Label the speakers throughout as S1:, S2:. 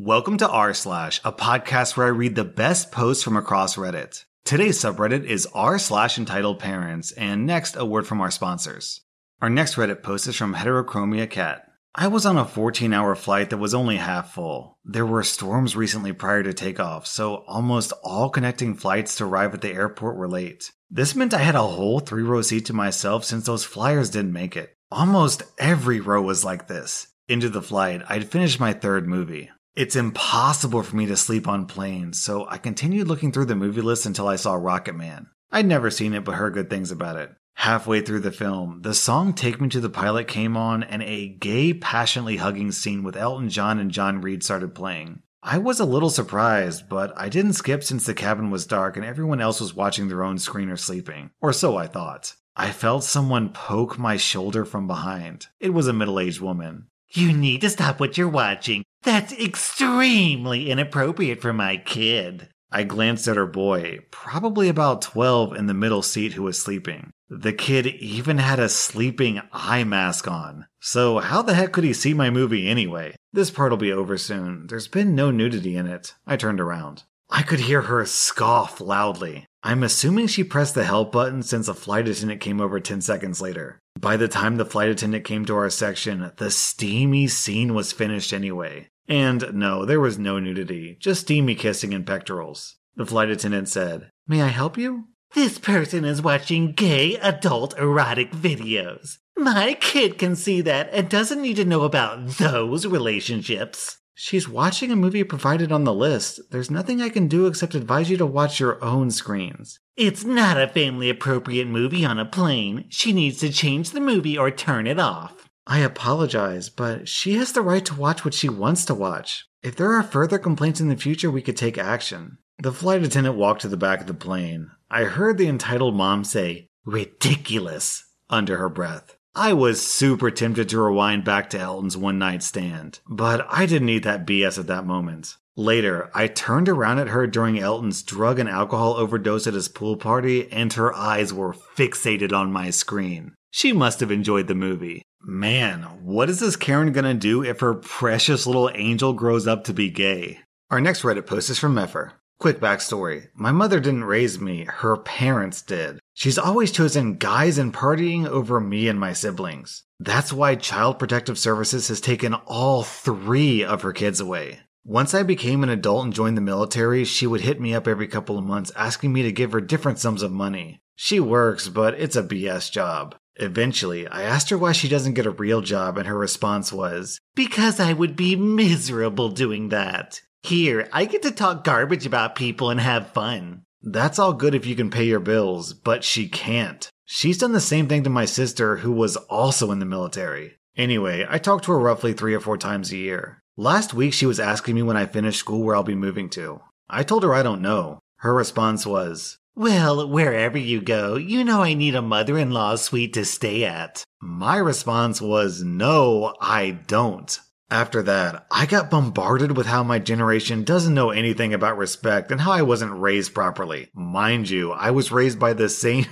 S1: Welcome to r slash, a podcast where I read the best posts from across Reddit. Today's subreddit is r slash entitled parents, and next a word from our sponsors. Our next Reddit post is from Heterochromia Cat. I was on a 14 hour flight that was only half full. There were storms recently prior to takeoff, so almost all connecting flights to arrive at the airport were late. This meant I had a whole three row seat to myself since those flyers didn't make it. Almost every row was like this. Into the flight, I'd finished my third movie. It's impossible for me to sleep on planes, so I continued looking through the movie list until I saw Rocketman. I'd never seen it but heard good things about it. Halfway through the film, the song Take Me to the Pilot came on and a gay, passionately hugging scene with Elton John and John Reid started playing. I was a little surprised, but I didn't skip since the cabin was dark and everyone else was watching their own screen or sleeping. Or so I thought. I felt someone poke my shoulder from behind. It was a middle aged woman.
S2: You need to stop what you're watching. That's extremely inappropriate for my kid.
S1: I glanced at her boy, probably about 12 in the middle seat who was sleeping. The kid even had a sleeping eye mask on. So how the heck could he see my movie anyway? This part'll be over soon. There's been no nudity in it. I turned around. I could hear her scoff loudly. I'm assuming she pressed the help button since a flight attendant came over 10 seconds later. By the time the flight attendant came to our section, the steamy scene was finished anyway. And no, there was no nudity, just steamy kissing and pectorals. The flight attendant said, May I help you?
S2: This person is watching gay adult erotic videos. My kid can see that and doesn't need to know about those relationships.
S1: She's watching a movie provided on the list. There's nothing I can do except advise you to watch your own screens.
S2: It's not a family appropriate movie on a plane. She needs to change the movie or turn it off.
S1: I apologize, but she has the right to watch what she wants to watch. If there are further complaints in the future, we could take action. The flight attendant walked to the back of the plane. I heard the entitled mom say, ridiculous, under her breath. I was super tempted to rewind back to Elton's one night stand, but I didn't need that BS at that moment. Later, I turned around at her during Elton's drug and alcohol overdose at his pool party, and her eyes were fixated on my screen. She must have enjoyed the movie. Man, what is this Karen gonna do if her precious little angel grows up to be gay? Our next Reddit post is from Meffer. Quick backstory. My mother didn't raise me, her parents did. She's always chosen guys and partying over me and my siblings. That's why Child Protective Services has taken all three of her kids away. Once I became an adult and joined the military, she would hit me up every couple of months asking me to give her different sums of money. She works, but it's a BS job. Eventually, I asked her why she doesn't get a real job, and her response was,
S2: Because I would be miserable doing that. Here, I get to talk garbage about people and have fun.
S1: That's all good if you can pay your bills, but she can't. She's done the same thing to my sister, who was also in the military. Anyway, I talk to her roughly three or four times a year. Last week, she was asking me when I finish school where I'll be moving to. I told her I don't know. Her response was,
S2: Well, wherever you go, you know I need a mother in law suite to stay at.
S1: My response was, No, I don't. After that, I got bombarded with how my generation doesn't know anything about respect and how I wasn't raised properly. Mind you, I was raised by the same.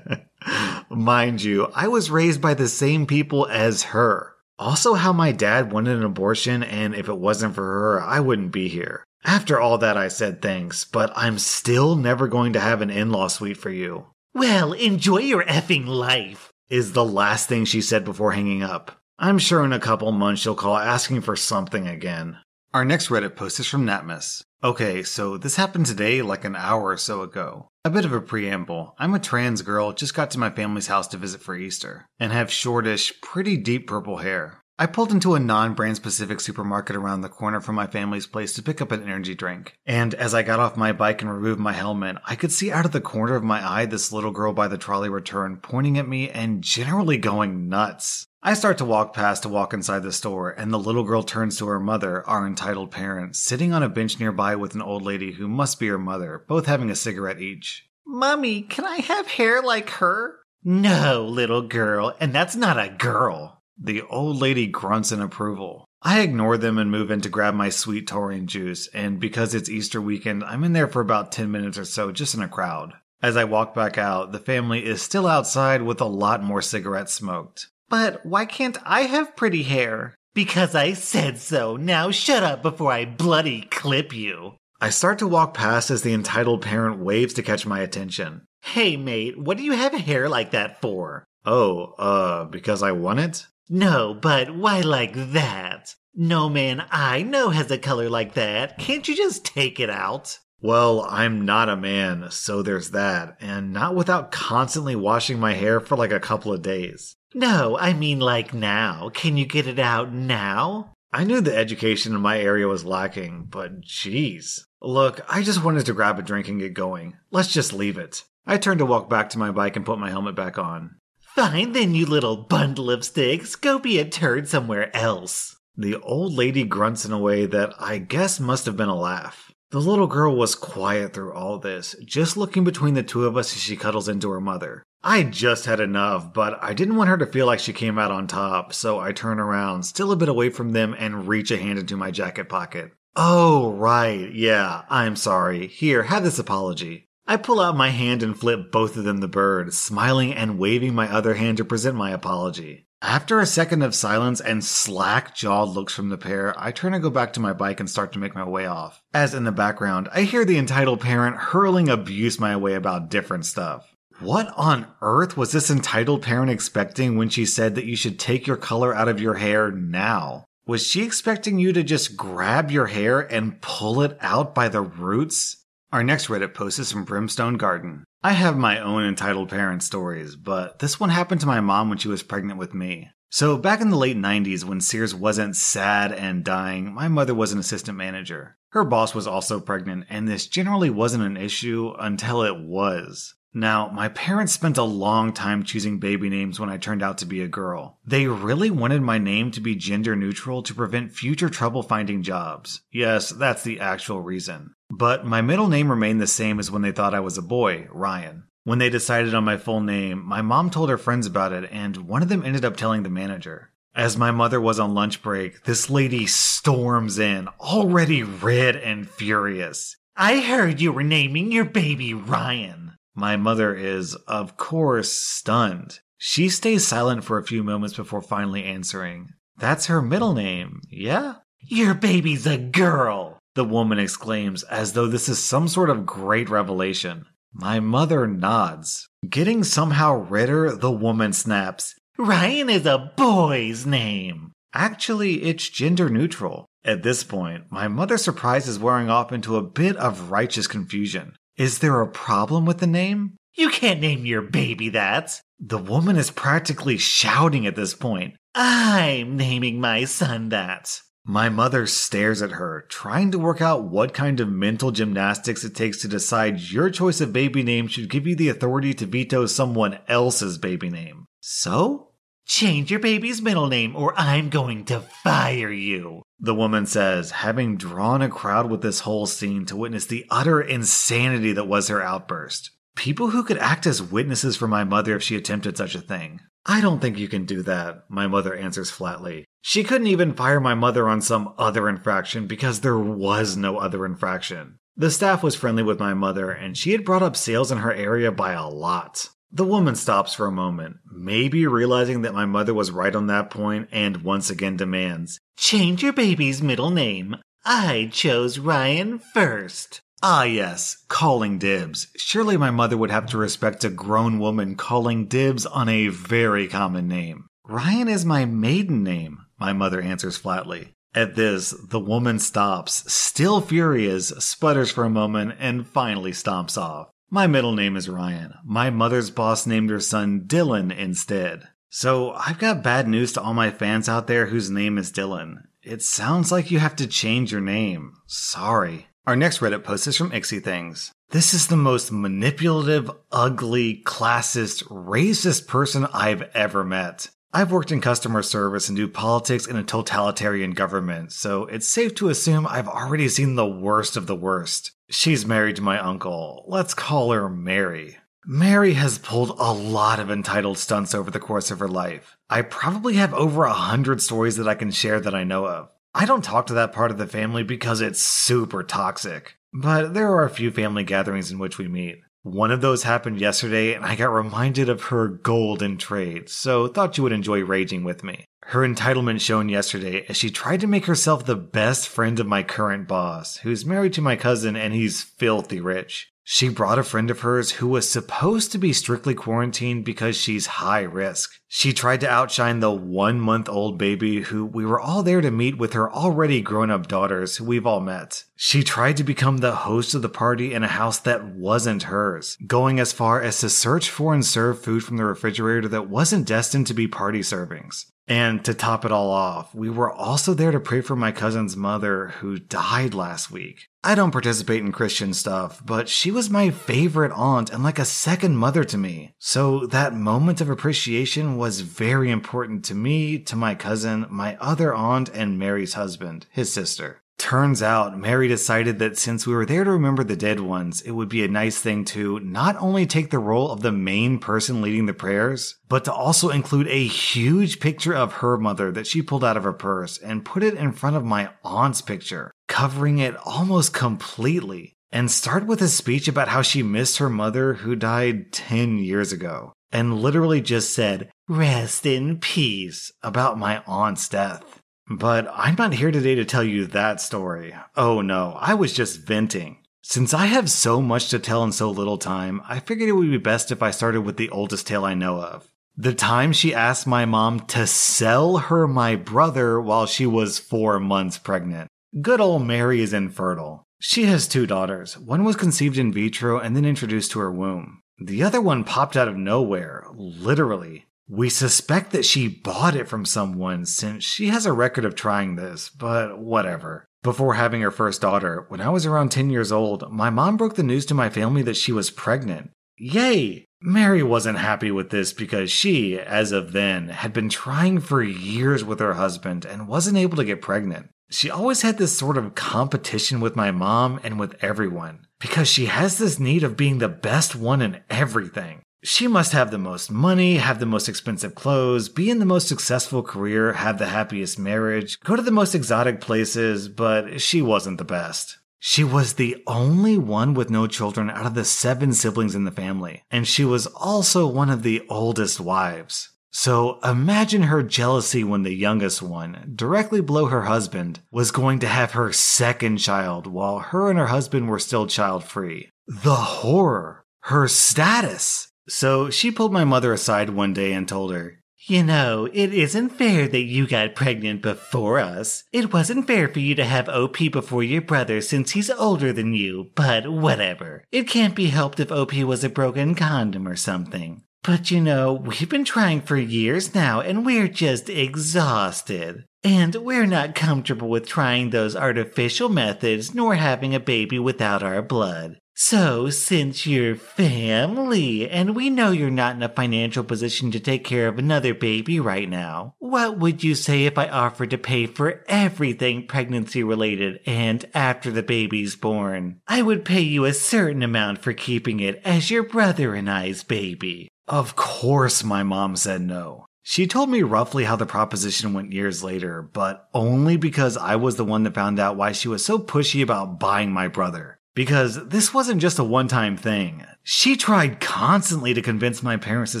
S1: Mind you, I was raised by the same people as her. Also, how my dad wanted an abortion, and if it wasn't for her, I wouldn't be here. After all that, I said thanks, but I'm still never going to have an in law suite for you.
S2: Well, enjoy your effing life,
S1: is the last thing she said before hanging up. I'm sure in a couple months she'll call asking for something again. Our next Reddit post is from Natmus. Okay, so this happened today, like an hour or so ago. A bit of a preamble. I'm a trans girl, just got to my family's house to visit for Easter, and have shortish, pretty deep purple hair. I pulled into a non brand specific supermarket around the corner from my family's place to pick up an energy drink. And as I got off my bike and removed my helmet, I could see out of the corner of my eye this little girl by the trolley return pointing at me and generally going nuts. I start to walk past to walk inside the store, and the little girl turns to her mother, our entitled parent, sitting on a bench nearby with an old lady who must be her mother, both having a cigarette each.
S2: Mummy, can I have hair like her? No, little girl, and that's not a girl.
S1: The old lady grunts in approval. I ignore them and move in to grab my sweet taurine juice, and because it's Easter weekend, I'm in there for about 10 minutes or so, just in a crowd. As I walk back out, the family is still outside with a lot more cigarettes smoked.
S2: But why can't I have pretty hair? Because I said so. Now shut up before I bloody clip you.
S1: I start to walk past as the entitled parent waves to catch my attention.
S2: Hey, mate, what do you have hair like that for?
S1: Oh, uh, because I want it?
S2: No, but why like that? No man I know has a color like that. Can't you just take it out?
S1: Well, I'm not a man, so there's that, and not without constantly washing my hair for like a couple of days.
S2: No, I mean like now. Can you get it out now?
S1: I knew the education in my area was lacking, but geez. Look, I just wanted to grab a drink and get going. Let's just leave it. I turned to walk back to my bike and put my helmet back on.
S2: Fine then, you little bundle of sticks. Go be a turd somewhere else.
S1: The old lady grunts in a way that I guess must have been a laugh. The little girl was quiet through all this, just looking between the two of us as she cuddles into her mother. I just had enough, but I didn't want her to feel like she came out on top, so I turn around, still a bit away from them, and reach a hand into my jacket pocket. Oh, right, yeah, I'm sorry. Here, have this apology. I pull out my hand and flip both of them the bird, smiling and waving my other hand to present my apology. After a second of silence and slack jawed looks from the pair, I turn and go back to my bike and start to make my way off. As in the background, I hear the entitled parent hurling abuse my way about different stuff. What on earth was this entitled parent expecting when she said that you should take your color out of your hair now? Was she expecting you to just grab your hair and pull it out by the roots? Our next Reddit post is from Brimstone Garden. I have my own entitled parent stories, but this one happened to my mom when she was pregnant with me. So, back in the late 90s, when Sears wasn't sad and dying, my mother was an assistant manager. Her boss was also pregnant, and this generally wasn't an issue until it was. Now, my parents spent a long time choosing baby names when I turned out to be a girl. They really wanted my name to be gender neutral to prevent future trouble finding jobs. Yes, that's the actual reason. But my middle name remained the same as when they thought I was a boy, Ryan. When they decided on my full name, my mom told her friends about it, and one of them ended up telling the manager. As my mother was on lunch break, this lady storms in, already red and furious.
S2: I heard you were naming your baby Ryan.
S1: My mother is, of course, stunned. She stays silent for a few moments before finally answering. That's her middle name, yeah?
S2: Your baby's a girl,
S1: the woman exclaims as though this is some sort of great revelation. My mother nods. Getting somehow redder, the woman snaps.
S2: Ryan is a boy's name.
S1: Actually, it's gender neutral. At this point, my mother's surprise is wearing off into a bit of righteous confusion. Is there a problem with the name?
S2: You can't name your baby that.
S1: The woman is practically shouting at this point.
S2: I'm naming my son that.
S1: My mother stares at her, trying to work out what kind of mental gymnastics it takes to decide your choice of baby name should give you the authority to veto someone else's baby name. So?
S2: Change your baby's middle name or I'm going to fire you.
S1: The woman says, having drawn a crowd with this whole scene to witness the utter insanity that was her outburst. People who could act as witnesses for my mother if she attempted such a thing. I don't think you can do that, my mother answers flatly. She couldn't even fire my mother on some other infraction because there was no other infraction. The staff was friendly with my mother, and she had brought up sales in her area by a lot. The woman stops for a moment, maybe realizing that my mother was right on that point, and once again demands,
S2: Change your baby's middle name. I chose Ryan first.
S1: Ah, yes, calling dibs. Surely my mother would have to respect a grown woman calling dibs on a very common name. Ryan is my maiden name, my mother answers flatly. At this, the woman stops, still furious, sputters for a moment, and finally stomps off. My middle name is Ryan. My mother's boss named her son Dylan instead. So I've got bad news to all my fans out there whose name is Dylan. It sounds like you have to change your name. Sorry. Our next Reddit post is from Ixie Things. This is the most manipulative, ugly, classist, racist person I've ever met. I've worked in customer service and do politics in a totalitarian government, so it's safe to assume I've already seen the worst of the worst. She's married to my uncle. Let's call her Mary. Mary has pulled a lot of entitled stunts over the course of her life. I probably have over a hundred stories that I can share that I know of. I don't talk to that part of the family because it's super toxic. But there are a few family gatherings in which we meet. One of those happened yesterday, and I got reminded of her golden trade, so thought you would enjoy raging with me. Her entitlement shone yesterday as she tried to make herself the best friend of my current boss, who's married to my cousin and he's filthy rich. She brought a friend of hers who was supposed to be strictly quarantined because she's high risk. She tried to outshine the one month old baby who we were all there to meet with her already grown up daughters who we've all met. She tried to become the host of the party in a house that wasn't hers, going as far as to search for and serve food from the refrigerator that wasn't destined to be party servings. And to top it all off, we were also there to pray for my cousin's mother who died last week. I don't participate in Christian stuff, but she was my favorite aunt and like a second mother to me. So that moment of appreciation was very important to me, to my cousin, my other aunt, and Mary's husband, his sister. Turns out, Mary decided that since we were there to remember the dead ones, it would be a nice thing to not only take the role of the main person leading the prayers, but to also include a huge picture of her mother that she pulled out of her purse and put it in front of my aunt's picture, covering it almost completely, and start with a speech about how she missed her mother who died 10 years ago, and literally just said, Rest in peace about my aunt's death. But I'm not here today to tell you that story. Oh no, I was just venting. Since I have so much to tell in so little time, I figured it would be best if I started with the oldest tale I know of. The time she asked my mom to sell her my brother while she was four months pregnant. Good old Mary is infertile. She has two daughters. One was conceived in vitro and then introduced to her womb. The other one popped out of nowhere, literally. We suspect that she bought it from someone since she has a record of trying this, but whatever. Before having her first daughter, when I was around 10 years old, my mom broke the news to my family that she was pregnant. Yay! Mary wasn't happy with this because she, as of then, had been trying for years with her husband and wasn't able to get pregnant. She always had this sort of competition with my mom and with everyone because she has this need of being the best one in everything. She must have the most money, have the most expensive clothes, be in the most successful career, have the happiest marriage, go to the most exotic places, but she wasn't the best. She was the only one with no children out of the seven siblings in the family, and she was also one of the oldest wives. So imagine her jealousy when the youngest one, directly below her husband, was going to have her second child while her and her husband were still child free. The horror! Her status! So she pulled my mother aside one day and told her,
S2: You know, it isn't fair that you got pregnant before us. It wasn't fair for you to have OP before your brother since he's older than you, but whatever. It can't be helped if OP was a broken condom or something. But you know, we've been trying for years now and we're just exhausted. And we're not comfortable with trying those artificial methods nor having a baby without our blood. So, since you're family and we know you're not in a financial position to take care of another baby right now, what would you say if I offered to pay for everything pregnancy related and after the baby's born? I would pay you a certain amount for keeping it as your brother and I's baby.
S1: Of course, my mom said no. She told me roughly how the proposition went years later, but only because I was the one that found out why she was so pushy about buying my brother. Because this wasn't just a one time thing. She tried constantly to convince my parents to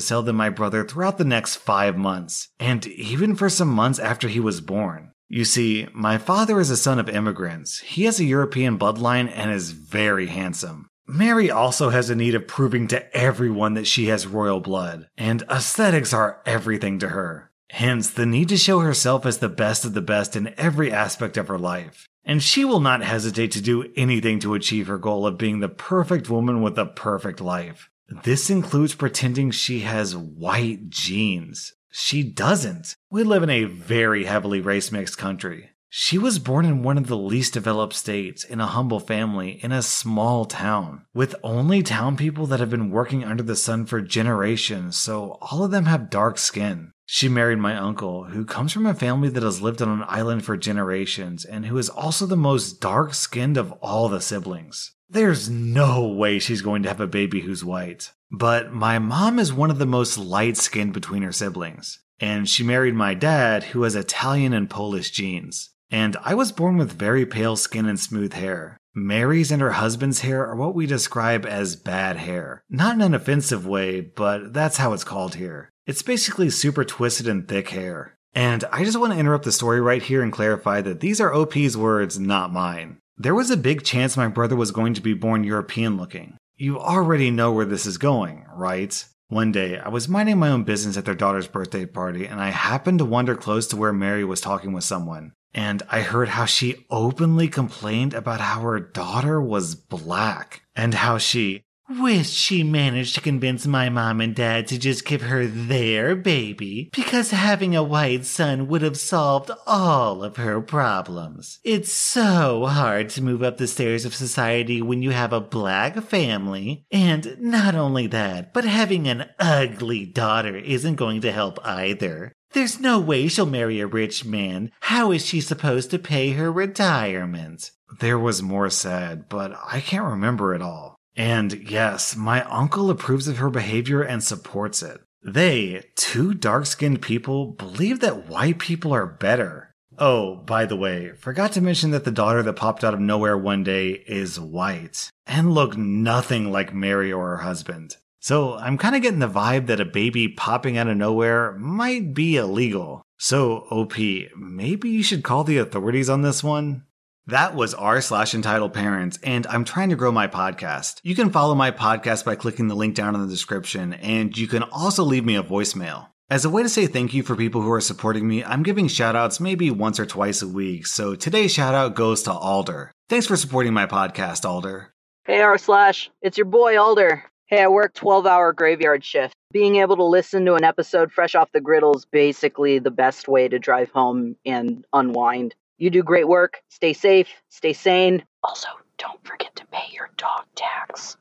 S1: sell them my brother throughout the next five months, and even for some months after he was born. You see, my father is a son of immigrants. He has a European bloodline and is very handsome. Mary also has a need of proving to everyone that she has royal blood, and aesthetics are everything to her. Hence, the need to show herself as the best of the best in every aspect of her life. And she will not hesitate to do anything to achieve her goal of being the perfect woman with a perfect life. This includes pretending she has white genes. She doesn't. We live in a very heavily race mixed country. She was born in one of the least developed states in a humble family in a small town with only town people that have been working under the sun for generations, so all of them have dark skin. She married my uncle, who comes from a family that has lived on an island for generations and who is also the most dark skinned of all the siblings. There's no way she's going to have a baby who's white. But my mom is one of the most light skinned between her siblings. And she married my dad, who has Italian and Polish genes. And I was born with very pale skin and smooth hair. Mary's and her husband's hair are what we describe as bad hair. Not in an offensive way, but that's how it's called here. It's basically super twisted and thick hair. And I just want to interrupt the story right here and clarify that these are OP's words, not mine. There was a big chance my brother was going to be born European looking. You already know where this is going, right? One day, I was minding my own business at their daughter's birthday party, and I happened to wander close to where Mary was talking with someone. And I heard how she openly complained about how her daughter was black, and how she
S2: Wish she managed to convince my mom and dad to just give her their baby, because having a white son would have solved all of her problems. It's so hard to move up the stairs of society when you have a black family. And not only that, but having an ugly daughter isn't going to help either. There's no way she'll marry a rich man. How is she supposed to pay her retirement?
S1: There was more said, but I can't remember it all. And yes, my uncle approves of her behavior and supports it. They, two dark skinned people, believe that white people are better. Oh, by the way, forgot to mention that the daughter that popped out of nowhere one day is white and looked nothing like Mary or her husband. So I'm kind of getting the vibe that a baby popping out of nowhere might be illegal. So, OP, maybe you should call the authorities on this one? That was r slash entitled parents, and I'm trying to grow my podcast. You can follow my podcast by clicking the link down in the description, and you can also leave me a voicemail. As a way to say thank you for people who are supporting me, I'm giving shoutouts maybe once or twice a week, so today's shoutout goes to Alder. Thanks for supporting my podcast, Alder.
S3: Hey r slash, it's your boy Alder. Hey, I work 12 hour graveyard shift. Being able to listen to an episode fresh off the griddle is basically the best way to drive home and unwind. You do great work. Stay safe, stay sane. Also, don't forget to pay your dog tax.